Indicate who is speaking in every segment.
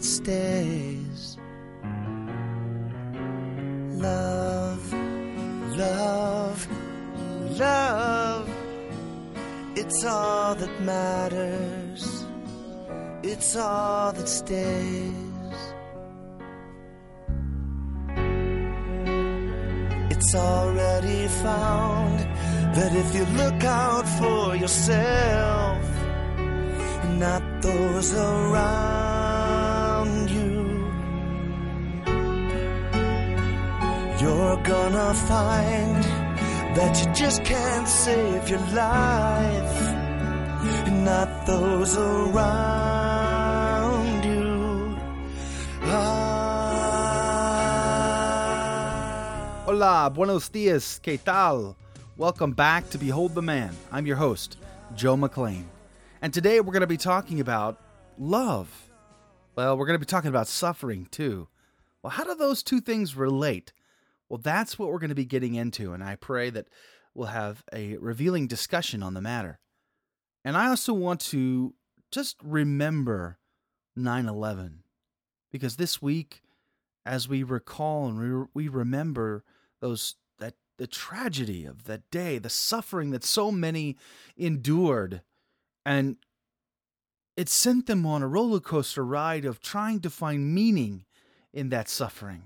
Speaker 1: that stays. Love, love, love. It's all that matters. It's all that stays. It's already found that if you look out for yourself, not those around you're gonna find that you just can't save your life, not those around you. Ah.
Speaker 2: Hola, buenos dias, ¿qué tal? Welcome back to Behold the Man. I'm your host, Joe McLean. And today we're going to be talking about love. Well, we're going to be talking about suffering too. Well, how do those two things relate? Well, that's what we're going to be getting into, and I pray that we'll have a revealing discussion on the matter. And I also want to just remember 9 11, because this week, as we recall and we, we remember those that the tragedy of that day, the suffering that so many endured, and it sent them on a roller coaster ride of trying to find meaning in that suffering.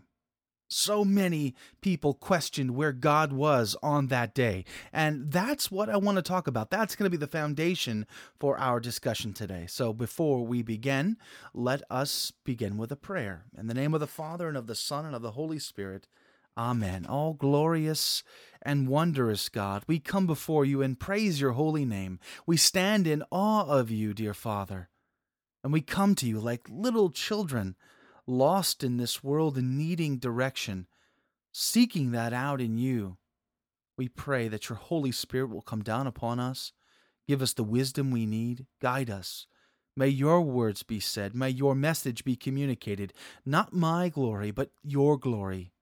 Speaker 2: So many people questioned where God was on that day. And that's what I want to talk about. That's going to be the foundation for our discussion today. So before we begin, let us begin with a prayer. In the name of the Father, and of the Son, and of the Holy Spirit. Amen. All glorious and wondrous God, we come before you and praise your holy name. We stand in awe of you, dear Father. And we come to you like little children lost in this world and needing direction, seeking that out in you. We pray that your Holy Spirit will come down upon us, give us the wisdom we need, guide us. May your words be said, may your message be communicated, not my glory, but your glory.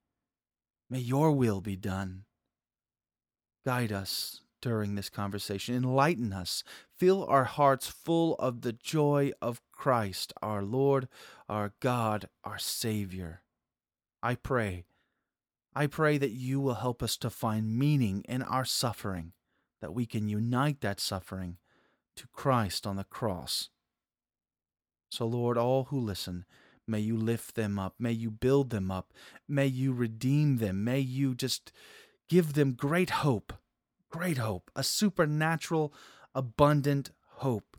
Speaker 2: May your will be done. Guide us during this conversation, enlighten us, fill our hearts full of the joy of Christ, our Lord, our God, our Savior. I pray, I pray that you will help us to find meaning in our suffering, that we can unite that suffering to Christ on the cross. So, Lord, all who listen, may you lift them up, may you build them up, may you redeem them, may you just give them great hope, great hope, a supernatural, abundant hope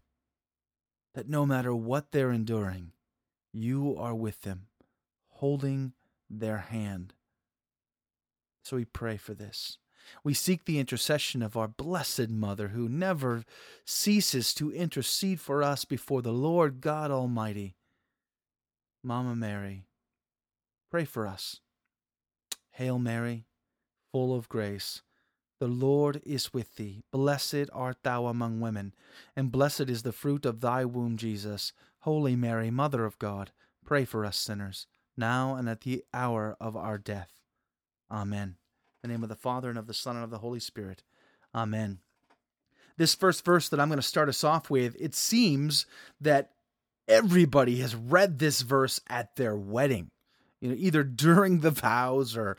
Speaker 2: that no matter what they're enduring, you are with them, holding their hand. So we pray for this. We seek the intercession of our blessed Mother, who never ceases to intercede for us before the Lord God Almighty. Mama Mary, pray for us. Hail Mary, full of grace. The Lord is with thee. Blessed art thou among women, and blessed is the fruit of thy womb, Jesus. Holy Mary, Mother of God, pray for us sinners, now and at the hour of our death. Amen. In the name of the Father, and of the Son, and of the Holy Spirit. Amen. This first verse that I'm going to start us off with, it seems that everybody has read this verse at their wedding you know, either during the vows or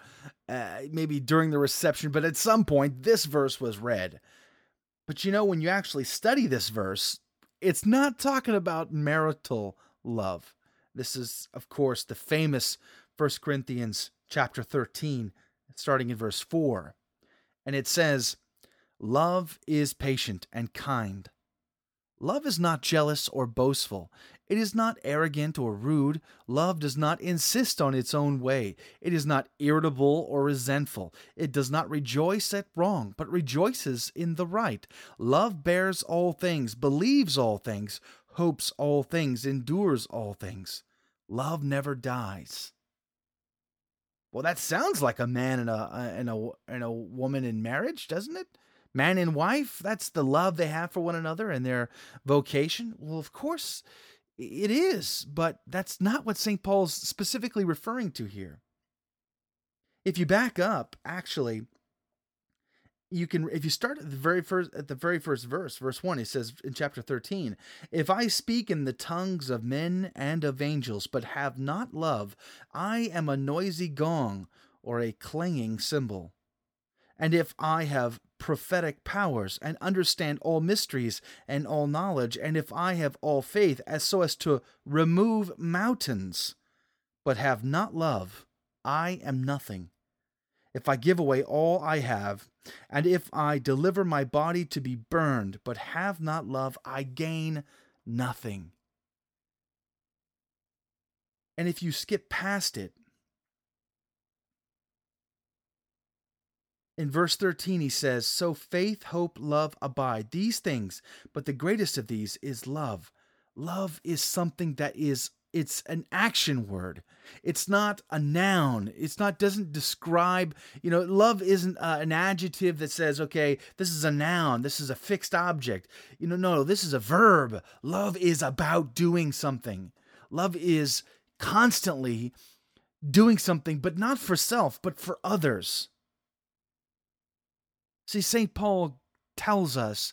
Speaker 2: uh, maybe during the reception, but at some point this verse was read. But you know, when you actually study this verse, it's not talking about marital love. This is, of course, the famous 1 Corinthians chapter 13, starting in verse 4. And it says, Love is patient and kind. Love is not jealous or boastful. It is not arrogant or rude. Love does not insist on its own way. It is not irritable or resentful. It does not rejoice at wrong, but rejoices in the right. Love bears all things, believes all things, hopes all things, endures all things. Love never dies. Well, that sounds like a man and a and a and a woman in marriage, doesn't it? Man and wife, that's the love they have for one another and their vocation. Well, of course it is, but that's not what St. Paul's specifically referring to here. If you back up, actually, you can if you start at the very first at the very first verse verse 1 he says in chapter 13 if i speak in the tongues of men and of angels but have not love i am a noisy gong or a clanging cymbal and if i have prophetic powers and understand all mysteries and all knowledge and if i have all faith as so as to remove mountains but have not love i am nothing if I give away all I have, and if I deliver my body to be burned, but have not love, I gain nothing. And if you skip past it, in verse 13 he says, So faith, hope, love abide, these things, but the greatest of these is love. Love is something that is it's an action word. It's not a noun. It's not doesn't describe you know love isn't uh, an adjective that says okay this is a noun. This is a fixed object. You know no this is a verb. Love is about doing something. Love is constantly doing something but not for self but for others see st paul tells us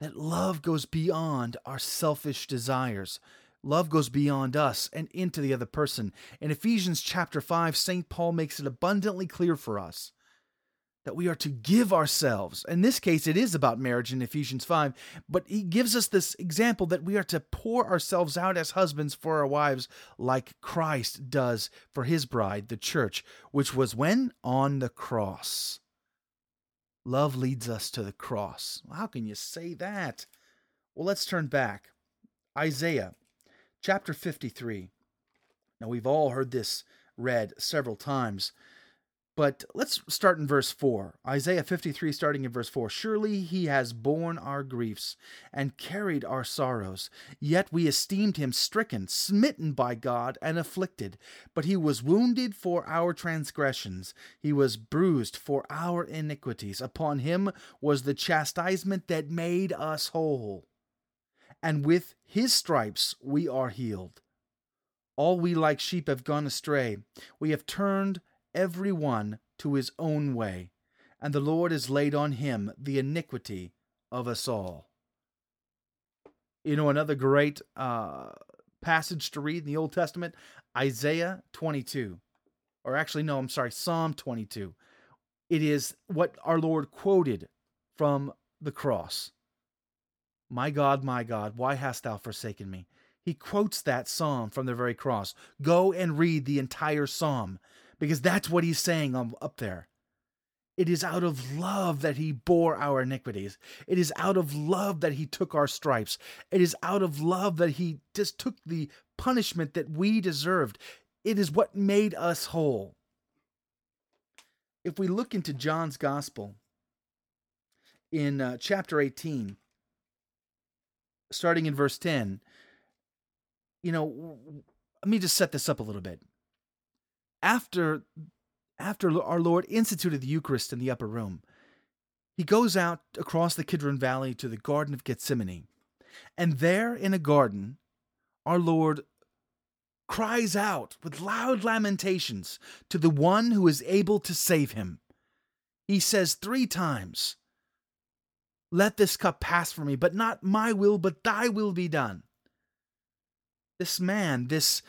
Speaker 2: that love goes beyond our selfish desires Love goes beyond us and into the other person. In Ephesians chapter 5, St. Paul makes it abundantly clear for us that we are to give ourselves. In this case, it is about marriage in Ephesians 5, but he gives us this example that we are to pour ourselves out as husbands for our wives, like Christ does for his bride, the church, which was when? On the cross. Love leads us to the cross. How can you say that? Well, let's turn back. Isaiah Chapter 53. Now, we've all heard this read several times, but let's start in verse 4. Isaiah 53, starting in verse 4. Surely he has borne our griefs and carried our sorrows, yet we esteemed him stricken, smitten by God, and afflicted. But he was wounded for our transgressions, he was bruised for our iniquities. Upon him was the chastisement that made us whole and with his stripes we are healed. All we like sheep have gone astray. We have turned every one to his own way, and the Lord has laid on him the iniquity of us all. You know, another great uh, passage to read in the Old Testament Isaiah 22. Or actually, no, I'm sorry, Psalm 22. It is what our Lord quoted from the cross. My God, my God, why hast thou forsaken me? He quotes that psalm from the very cross. Go and read the entire psalm because that's what he's saying up there. It is out of love that he bore our iniquities. It is out of love that he took our stripes. It is out of love that he just took the punishment that we deserved. It is what made us whole. If we look into John's gospel in uh, chapter 18, starting in verse 10, you know, let me just set this up a little bit. After after our Lord instituted the Eucharist in the upper room, he goes out across the Kidron Valley to the Garden of Gethsemane. And there in a garden, our Lord cries out with loud lamentations to the one who is able to save him. He says three times, let this cup pass from me, but not my will, but thy will be done. This man, this,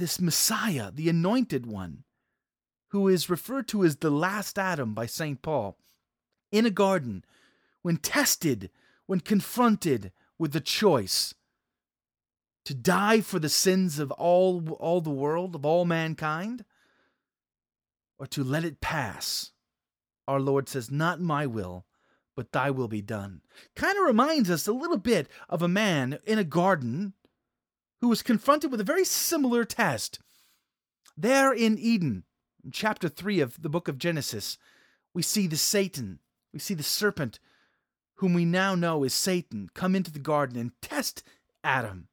Speaker 2: this Messiah, the anointed one, who is referred to as the last Adam by St. Paul, in a garden, when tested, when confronted with the choice to die for the sins of all, all the world, of all mankind, or to let it pass, our Lord says, Not my will, but thy will be done. Kind of reminds us a little bit of a man in a garden who was confronted with a very similar test. There in Eden, in chapter 3 of the book of Genesis, we see the Satan, we see the serpent, whom we now know is Satan, come into the garden and test Adam.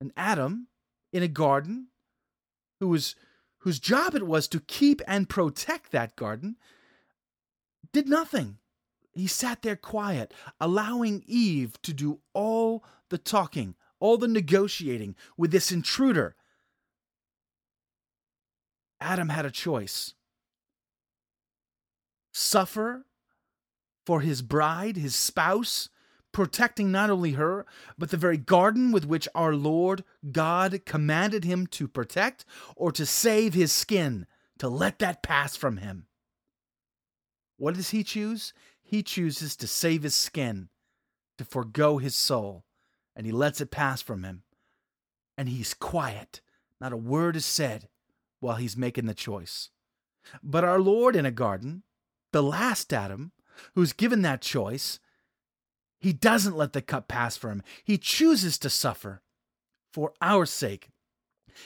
Speaker 2: And Adam, in a garden, who was whose job it was to keep and protect that garden, did nothing. He sat there quiet, allowing Eve to do all the talking, all the negotiating with this intruder. Adam had a choice suffer for his bride, his spouse, protecting not only her, but the very garden with which our Lord God commanded him to protect, or to save his skin, to let that pass from him. What does he choose? He chooses to save his skin, to forego his soul, and he lets it pass from him. And he's quiet. Not a word is said while he's making the choice. But our Lord in a garden, the last Adam, who's given that choice, he doesn't let the cup pass for him. He chooses to suffer for our sake.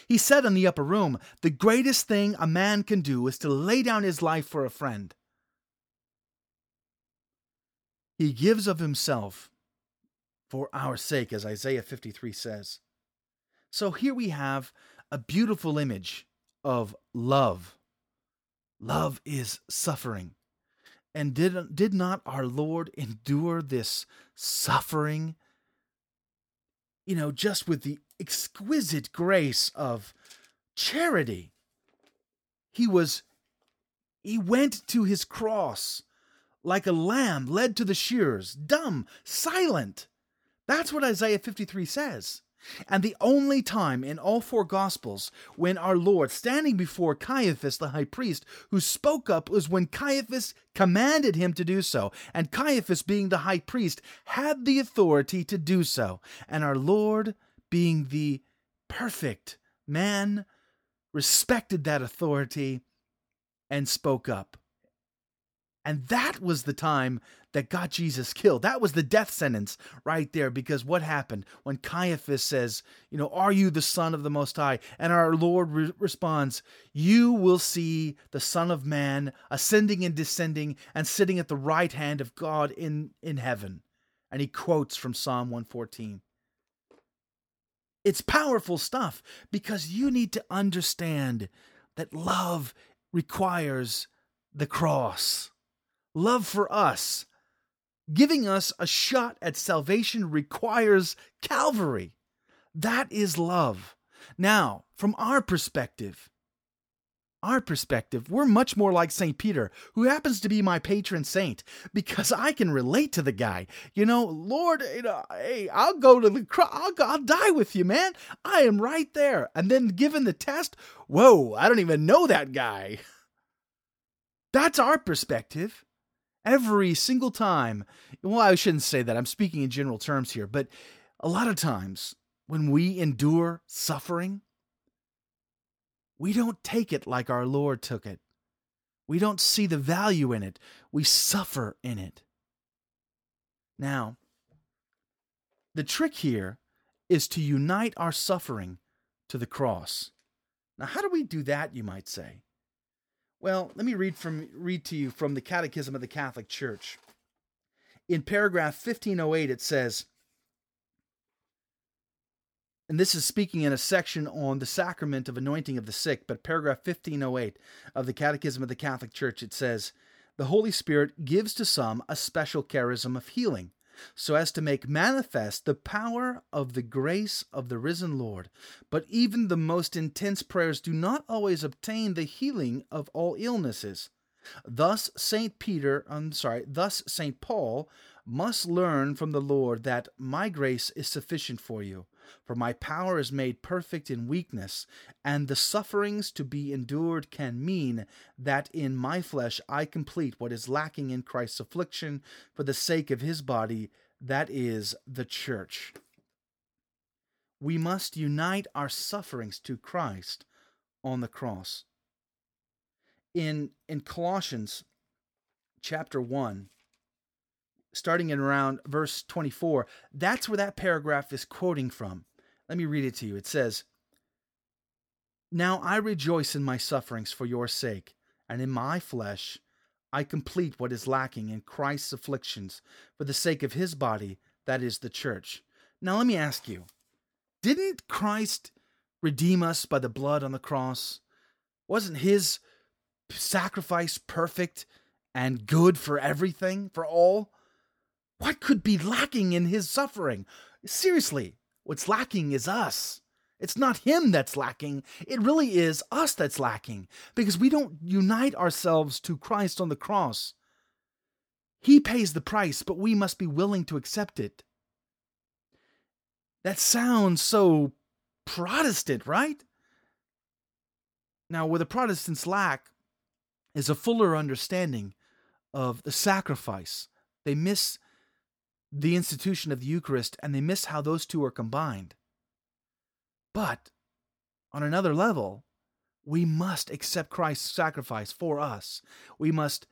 Speaker 2: He said in the upper room, The greatest thing a man can do is to lay down his life for a friend. He gives of himself for our sake, as Isaiah 53 says. So here we have a beautiful image of love. Love is suffering. And did, did not our Lord endure this suffering? You know, just with the exquisite grace of charity. He was, he went to his cross like a lamb led to the shears, dumb, silent. That's what Isaiah 53 says. And the only time in all four Gospels when our Lord, standing before Caiaphas the high priest, who spoke up, was when Caiaphas commanded him to do so. And Caiaphas, being the high priest, had the authority to do so. And our Lord, being the perfect man, respected that authority and spoke up. And that was the time that got Jesus killed. That was the death sentence right there. Because what happened when Caiaphas says, You know, are you the Son of the Most High? And our Lord re- responds, You will see the Son of Man ascending and descending and sitting at the right hand of God in, in heaven. And he quotes from Psalm 114. It's powerful stuff because you need to understand that love requires the cross love for us. Giving us a shot at salvation requires Calvary. That is love. Now, from our perspective, our perspective, we're much more like St. Peter, who happens to be my patron saint, because I can relate to the guy. You know, Lord, you know, hey, I'll go to the cross, I'll, I'll die with you, man. I am right there. And then given the test, whoa, I don't even know that guy. That's our perspective every single time. Well, I shouldn't say that. I'm speaking in general terms here, but a lot of times when we endure suffering, we don't take it like our Lord took it. We don't see the value in it. We suffer in it. Now, the trick here is to unite our suffering to the cross. Now, how do we do that, you might say? Well, let me read from read to you from the Catechism of the Catholic Church. In paragraph 1508 it says and this is speaking in a section on the sacrament of anointing of the sick, but paragraph 1508 of the Catechism of the Catholic Church it says, "The Holy Spirit gives to some a special charism of healing." So as to make manifest the power of the grace of the risen Lord. But even the most intense prayers do not always obtain the healing of all illnesses. Thus Saint Peter, I'm sorry, thus Saint Paul must learn from the Lord that my grace is sufficient for you, for my power is made perfect in weakness, and the sufferings to be endured can mean that in my flesh I complete what is lacking in Christ's affliction for the sake of his body, that is, the church. We must unite our sufferings to Christ on the cross. In, in Colossians chapter 1, starting in around verse 24, that's where that paragraph is quoting from. Let me read it to you. It says, Now I rejoice in my sufferings for your sake, and in my flesh I complete what is lacking in Christ's afflictions for the sake of his body, that is the church. Now let me ask you, didn't Christ redeem us by the blood on the cross? Wasn't his sacrifice perfect and good for everything, for all? What could be lacking in his suffering? Seriously, what's lacking is us. It's not him that's lacking. It really is us that's lacking because we don't unite ourselves to Christ on the cross. He pays the price, but we must be willing to accept it. That sounds so Protestant, right? Now, where the Protestants lack is a fuller understanding of the sacrifice. They miss the institution of the Eucharist and they miss how those two are combined. But on another level, we must accept Christ's sacrifice for us. We must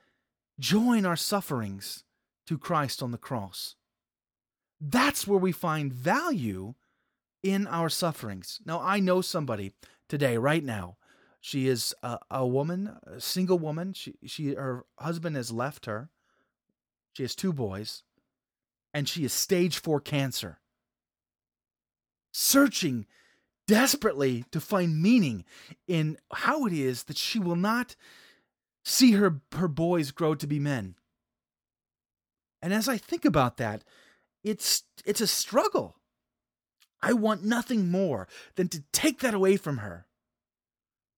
Speaker 2: join our sufferings to Christ on the cross. That's where we find value in our sufferings. Now, I know somebody today, right now. She is a, a woman, a single woman. She, she, her husband has left her. She has two boys, and she is stage four cancer. Searching desperately to find meaning in how it is that she will not see her, her boys grow to be men. And as I think about that, it's it's a struggle. I want nothing more than to take that away from her.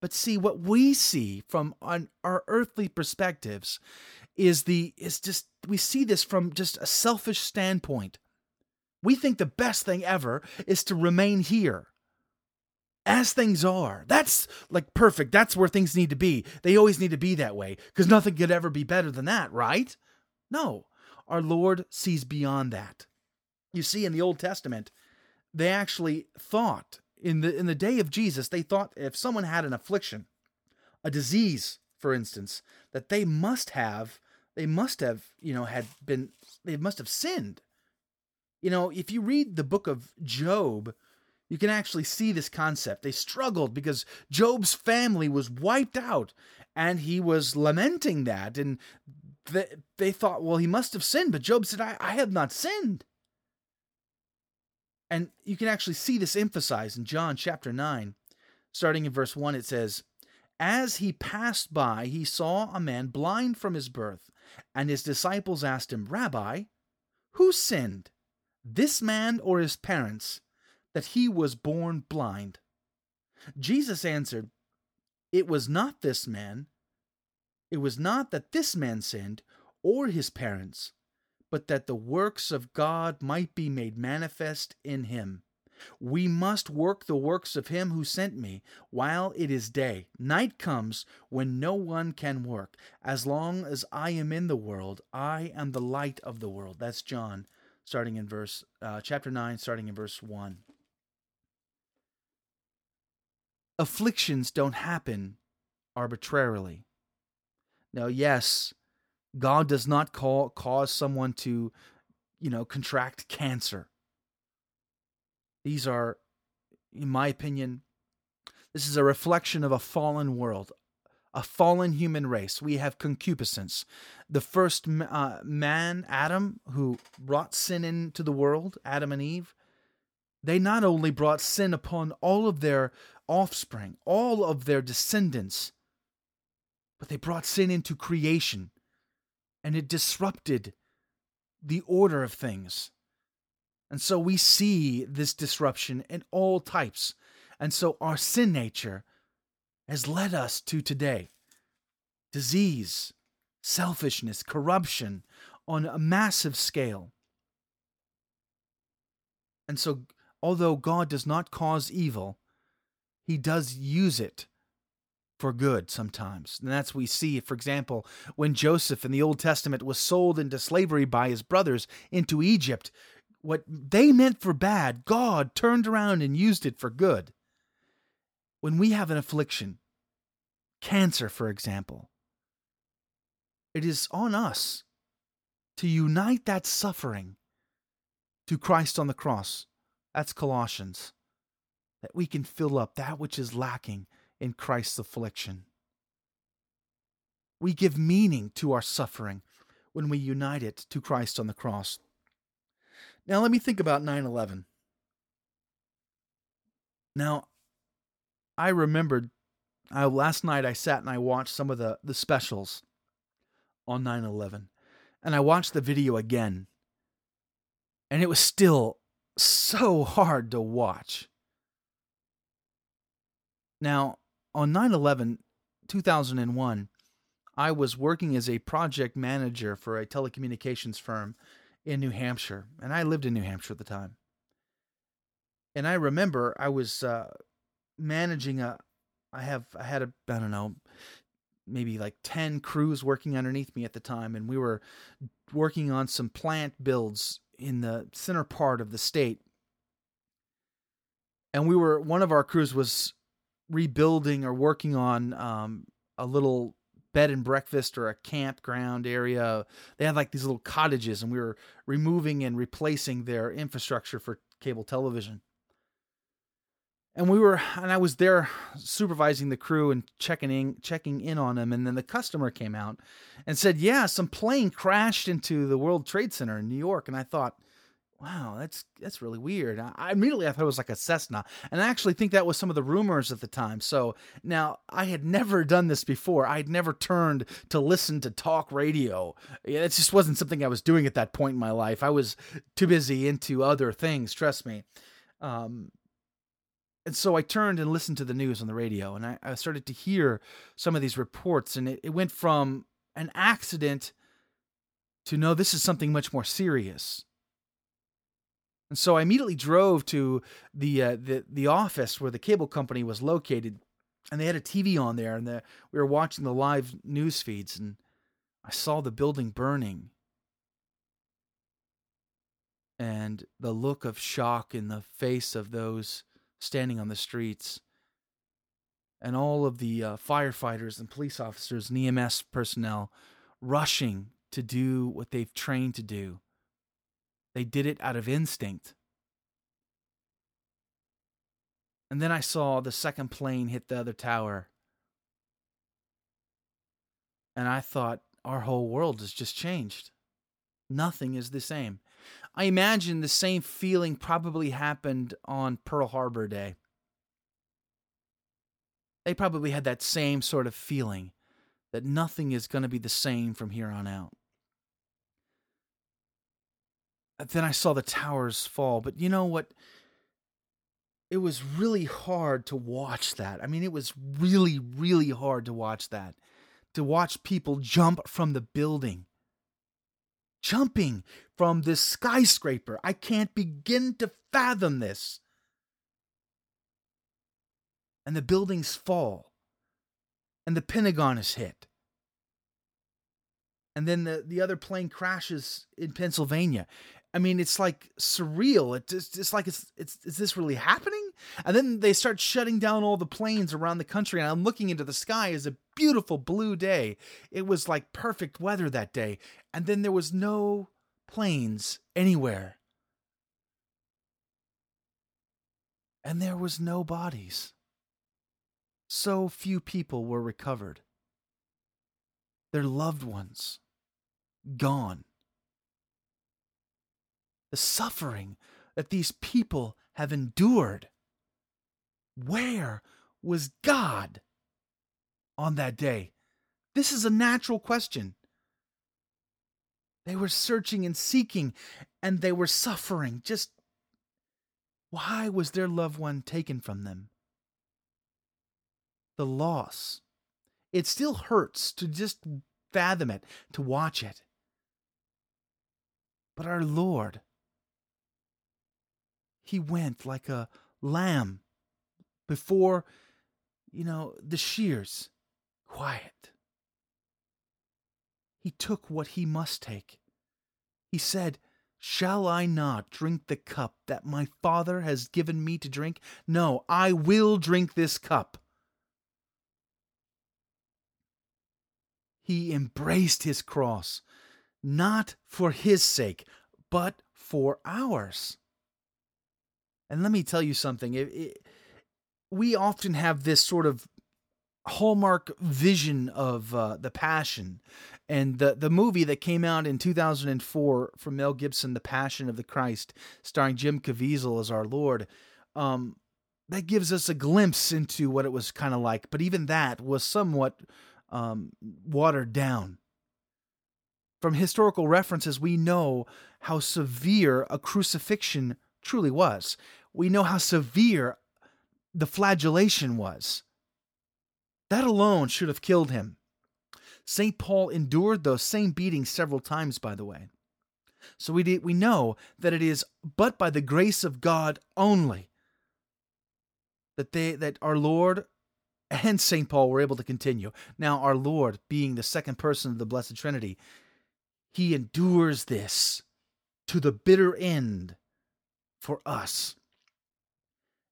Speaker 2: But see what we see from on our earthly perspectives is the is just we see this from just a selfish standpoint. We think the best thing ever is to remain here as things are. That's like perfect. That's where things need to be. They always need to be that way because nothing could ever be better than that, right? No, our Lord sees beyond that. You see, in the Old Testament, they actually thought in the in the day of Jesus, they thought if someone had an affliction, a disease, for instance, that they must have they must have, you know, had been they must have sinned. You know, if you read the book of Job, you can actually see this concept. They struggled because Job's family was wiped out and he was lamenting that. And they, they thought, well, he must have sinned. But Job said, I, I have not sinned. And you can actually see this emphasized in John chapter 9. Starting in verse 1, it says, As he passed by, he saw a man blind from his birth, and his disciples asked him, Rabbi, who sinned, this man or his parents? that he was born blind? Jesus answered, It was not this man. It was not that this man sinned, or his parents, but that the works of God might be made manifest in him. We must work the works of him who sent me while it is day. Night comes when no one can work. As long as I am in the world, I am the light of the world. That's John, starting in verse, uh, chapter 9, starting in verse 1 afflictions don't happen arbitrarily. Now, yes, God does not call, cause someone to, you know, contract cancer. These are, in my opinion, this is a reflection of a fallen world, a fallen human race. We have concupiscence. The first uh, man, Adam, who brought sin into the world, Adam and Eve, they not only brought sin upon all of their offspring, all of their descendants. But they brought sin into creation, and it disrupted the order of things. And so we see this disruption in all types. And so our sin nature has led us to today disease, selfishness, corruption on a massive scale. And so, although God does not cause evil, he does use it for good sometimes. And that's we see, for example, when Joseph in the Old Testament was sold into slavery by his brothers into Egypt, what they meant for bad, God turned around and used it for good. When we have an affliction, cancer, for example, it is on us to unite that suffering to Christ on the cross. That's Colossians. That we can fill up that which is lacking in Christ's affliction. We give meaning to our suffering when we unite it to Christ on the cross. Now, let me think about 9 11. Now, I remembered I, last night I sat and I watched some of the, the specials on 9 11. And I watched the video again. And it was still so hard to watch. Now, on 9 11, 2001, I was working as a project manager for a telecommunications firm in New Hampshire. And I lived in New Hampshire at the time. And I remember I was uh, managing a, I have, I had a, I don't know, maybe like 10 crews working underneath me at the time. And we were working on some plant builds in the center part of the state. And we were, one of our crews was rebuilding or working on um, a little bed and breakfast or a campground area. They had like these little cottages, and we were removing and replacing their infrastructure for cable television. And we were, and I was there supervising the crew and checking in, checking in on them. And then the customer came out and said, "Yeah, some plane crashed into the World Trade Center in New York." And I thought, wow, that's that's really weird. I, immediately I thought it was like a Cessna, and I actually think that was some of the rumors at the time. So now I had never done this before. I had never turned to listen to talk radio. It just wasn't something I was doing at that point in my life. I was too busy into other things. Trust me. Um, and so I turned and listened to the news on the radio, and I, I started to hear some of these reports, and it, it went from an accident to no, this is something much more serious and so I immediately drove to the uh, the the office where the cable company was located, and they had a TV on there, and the, we were watching the live news feeds, and I saw the building burning, and the look of shock in the face of those standing on the streets, and all of the uh, firefighters and police officers and EMS personnel rushing to do what they've trained to do they did it out of instinct. And then I saw the second plane hit the other tower. And I thought, our whole world has just changed. Nothing is the same. I imagine the same feeling probably happened on Pearl Harbor Day. They probably had that same sort of feeling that nothing is going to be the same from here on out then I saw the towers fall. But you know what? It was really hard to watch that. I mean, it was really, really hard to watch that. To watch people jump from the building. Jumping from this skyscraper. I can't begin to fathom this. And the buildings fall. And the Pentagon is hit and then the, the other plane crashes in Pennsylvania. I mean, it's like surreal. It's it's like it's it's is this really happening? And then they start shutting down all the planes around the country, and I'm looking into the sky as a beautiful blue day. It was like perfect weather that day, and then there was no planes anywhere, and there was no bodies. So few people were recovered. Their loved ones gone the suffering that these people have endured. Where was God on that day? This is a natural question. They were searching and seeking, and they were suffering. Just why was their loved one taken from them? The loss. It still hurts to just fathom it, to watch it. But our Lord, he went like a lamb before, you know, the shears, quiet. He took what he must take. He said, Shall I not drink the cup that my Father has given me to drink? No, I will drink this cup. He embraced his cross not for his sake, but for ours. And let me tell you something. It, it, we often have this sort of hallmark vision of uh, the passion and the the movie that came out in 2004 from Mel Gibson The Passion of the Christ starring Jim Caviezel as our Lord um, that gives us a glimpse into what it was kind of like but even that was somewhat um, watered down from historical references we know how severe a crucifixion truly was we know how severe the flagellation was that alone should have killed him. St. Paul endured those same beatings several times, by the way. So we, we know that it is but by the grace of God only that they that our Lord and St. Paul were able to continue. Now, our Lord, being the second person of the Blessed Trinity, he endures this to the bitter end for us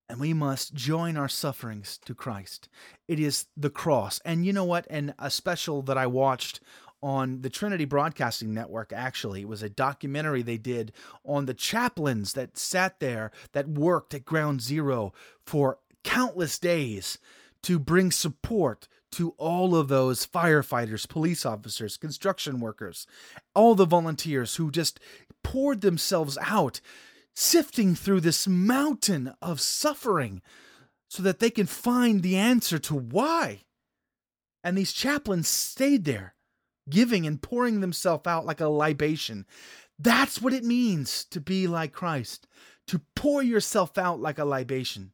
Speaker 2: and we must join our sufferings to Christ. It is the cross. And you know what? And a special that I watched on the Trinity Broadcasting Network, actually, it was a documentary they did on the chaplains that sat there, that worked at Ground Zero for countless days to bring support to all of those firefighters, police officers, construction workers, all the volunteers who just poured themselves out sifting through this mountain of suffering so that they can find the answer to why. And these chaplains stayed there, giving and pouring themselves out like a libation. That's what it means to be like Christ, to pour yourself out like a libation.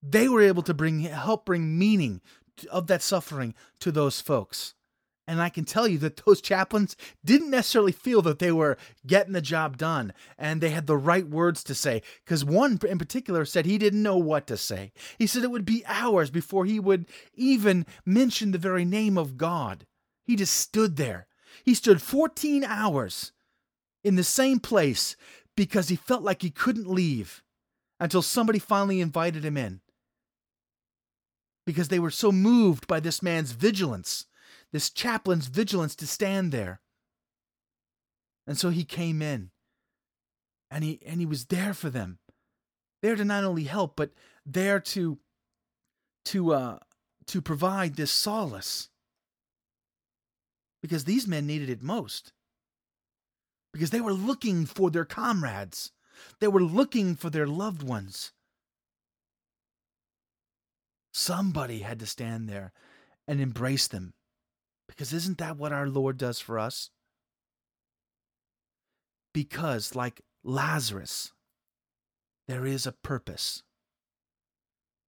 Speaker 2: They were able to bring help bring meaning of that suffering to those folks. And I can tell you that those chaplains didn't necessarily feel that they were getting the job done and they had the right words to say. Because one in particular said he didn't know what to say. He said it would be hours before he would even mention the very name of God. He just stood there. He stood 14 hours in the same place because he felt like he couldn't leave until somebody finally invited him in. Because they were so moved by this man's vigilance this chaplain's vigilance to stand there. And so he came in and he and he was there for them. There to not only help, but there to to uh to provide this solace. Because these men needed it most. Because they were looking for their comrades. They were looking for their loved ones. Somebody had to stand there and embrace them because isn't that what our Lord does for us? Because, like Lazarus, there is a purpose.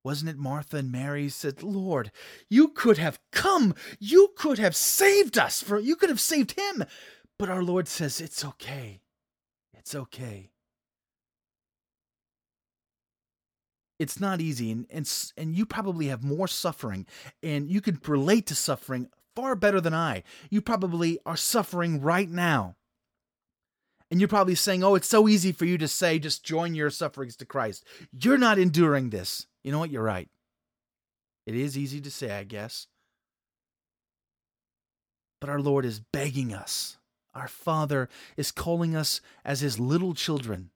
Speaker 2: Wasn't it Martha and Mary said, Lord, you could have come. You could have saved us. For you could have saved him. But our Lord says, It's okay. It's okay. It's not easy, and, and and you probably have more suffering, and you could relate to suffering far better than I. You probably are suffering right now. And you're probably saying, oh, it's so easy for you to say, just join your sufferings to Christ. You're not enduring this. You know what? You're right. It is easy to say, I guess. But our Lord is begging us. Our Father is calling us as His little children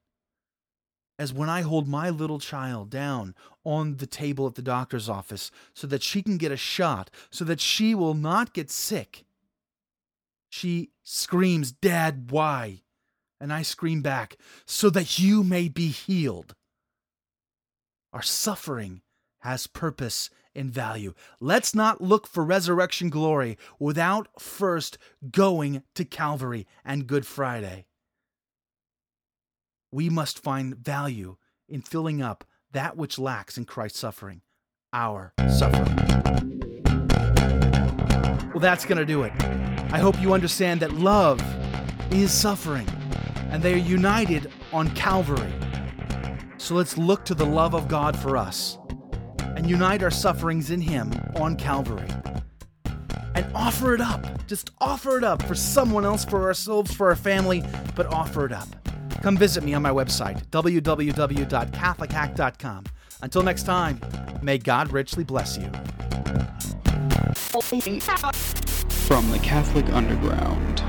Speaker 2: as when I hold my little child down on the table at the doctor's office so that she can get a shot, so that she will not get sick. She screams, Dad, why? And I scream back, so that you may be healed. Our suffering has purpose and value. Let's not look for resurrection glory without first going to Calvary and Good Friday we must find value in filling up that which lacks in Christ's suffering, our suffering. Well, that's going to do it. I hope you understand that love is suffering and they are united on Calvary. So let's look to the love of God for us and unite our sufferings in Him on Calvary. And offer it up. Just offer it up for someone else, for ourselves, for our family, but offer it up come visit me on my website, www.catholichack.com. Until next time, may God richly bless you.
Speaker 3: From the Catholic Underground.